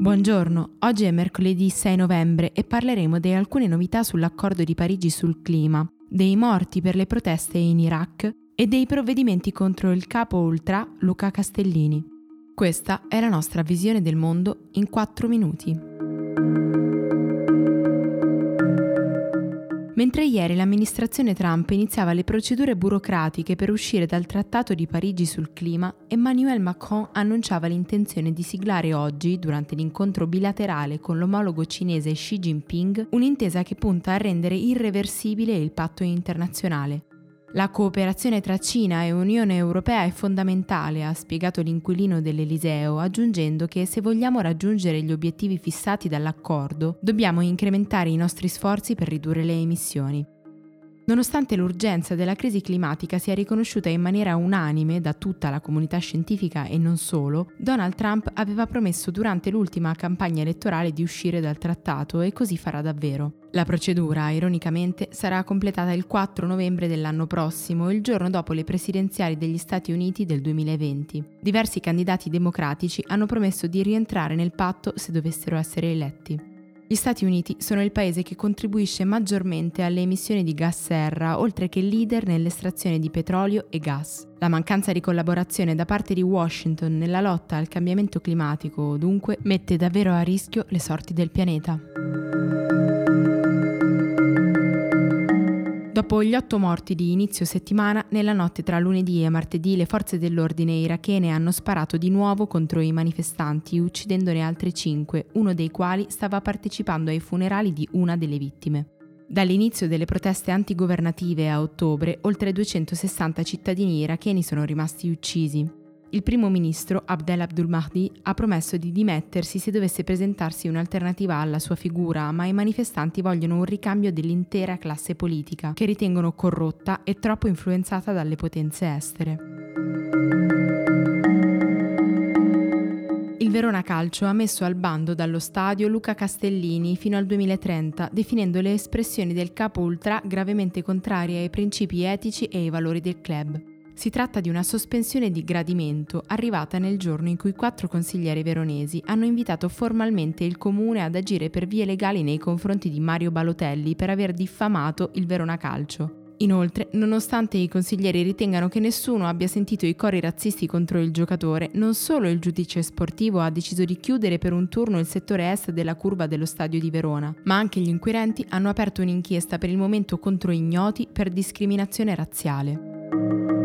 Buongiorno, oggi è mercoledì 6 novembre e parleremo di alcune novità sull'accordo di Parigi sul clima, dei morti per le proteste in Iraq e dei provvedimenti contro il capo ultra Luca Castellini. Questa è la nostra visione del mondo in 4 minuti. Mentre ieri l'amministrazione Trump iniziava le procedure burocratiche per uscire dal Trattato di Parigi sul clima, Emmanuel Macron annunciava l'intenzione di siglare oggi, durante l'incontro bilaterale con l'omologo cinese Xi Jinping, un'intesa che punta a rendere irreversibile il patto internazionale. La cooperazione tra Cina e Unione Europea è fondamentale, ha spiegato l'inquilino dell'Eliseo, aggiungendo che se vogliamo raggiungere gli obiettivi fissati dall'accordo, dobbiamo incrementare i nostri sforzi per ridurre le emissioni. Nonostante l'urgenza della crisi climatica sia riconosciuta in maniera unanime da tutta la comunità scientifica e non solo, Donald Trump aveva promesso durante l'ultima campagna elettorale di uscire dal trattato e così farà davvero. La procedura, ironicamente, sarà completata il 4 novembre dell'anno prossimo, il giorno dopo le presidenziali degli Stati Uniti del 2020. Diversi candidati democratici hanno promesso di rientrare nel patto se dovessero essere eletti. Gli Stati Uniti sono il paese che contribuisce maggiormente alle emissioni di gas serra, oltre che leader nell'estrazione di petrolio e gas. La mancanza di collaborazione da parte di Washington nella lotta al cambiamento climatico, dunque, mette davvero a rischio le sorti del pianeta. Dopo gli otto morti di inizio settimana, nella notte tra lunedì e martedì le forze dell'ordine irachene hanno sparato di nuovo contro i manifestanti, uccidendone altri cinque, uno dei quali stava partecipando ai funerali di una delle vittime. Dall'inizio delle proteste antigovernative a ottobre, oltre 260 cittadini iracheni sono rimasti uccisi. Il primo ministro Abdel Abdul Mahdi ha promesso di dimettersi se dovesse presentarsi un'alternativa alla sua figura, ma i manifestanti vogliono un ricambio dell'intera classe politica, che ritengono corrotta e troppo influenzata dalle potenze estere. Il Verona Calcio ha messo al bando dallo stadio Luca Castellini fino al 2030, definendo le espressioni del capo ultra gravemente contrarie ai principi etici e ai valori del club. Si tratta di una sospensione di gradimento arrivata nel giorno in cui quattro consiglieri veronesi hanno invitato formalmente il comune ad agire per vie legali nei confronti di Mario Balotelli per aver diffamato il Verona Calcio. Inoltre, nonostante i consiglieri ritengano che nessuno abbia sentito i cori razzisti contro il giocatore, non solo il giudice sportivo ha deciso di chiudere per un turno il settore est della curva dello stadio di Verona, ma anche gli inquirenti hanno aperto un'inchiesta per il momento contro ignoti per discriminazione razziale.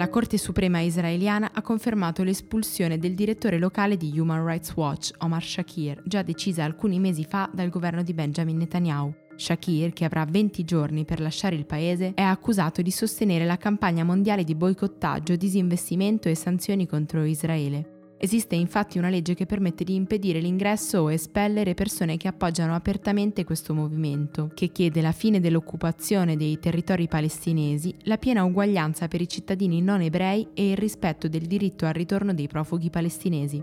La Corte Suprema israeliana ha confermato l'espulsione del direttore locale di Human Rights Watch, Omar Shakir, già decisa alcuni mesi fa dal governo di Benjamin Netanyahu. Shakir, che avrà 20 giorni per lasciare il paese, è accusato di sostenere la campagna mondiale di boicottaggio, disinvestimento e sanzioni contro Israele. Esiste infatti una legge che permette di impedire l'ingresso o espellere persone che appoggiano apertamente questo movimento, che chiede la fine dell'occupazione dei territori palestinesi, la piena uguaglianza per i cittadini non ebrei e il rispetto del diritto al ritorno dei profughi palestinesi.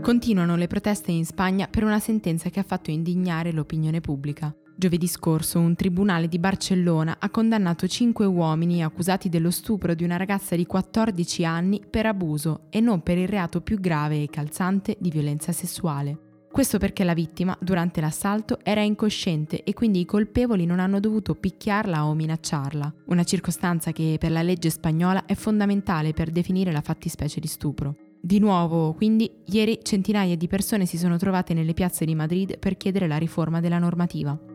Continuano le proteste in Spagna per una sentenza che ha fatto indignare l'opinione pubblica. Giovedì scorso un tribunale di Barcellona ha condannato cinque uomini accusati dello stupro di una ragazza di 14 anni per abuso e non per il reato più grave e calzante di violenza sessuale. Questo perché la vittima, durante l'assalto, era incosciente e quindi i colpevoli non hanno dovuto picchiarla o minacciarla, una circostanza che per la legge spagnola è fondamentale per definire la fattispecie di stupro. Di nuovo, quindi, ieri centinaia di persone si sono trovate nelle piazze di Madrid per chiedere la riforma della normativa.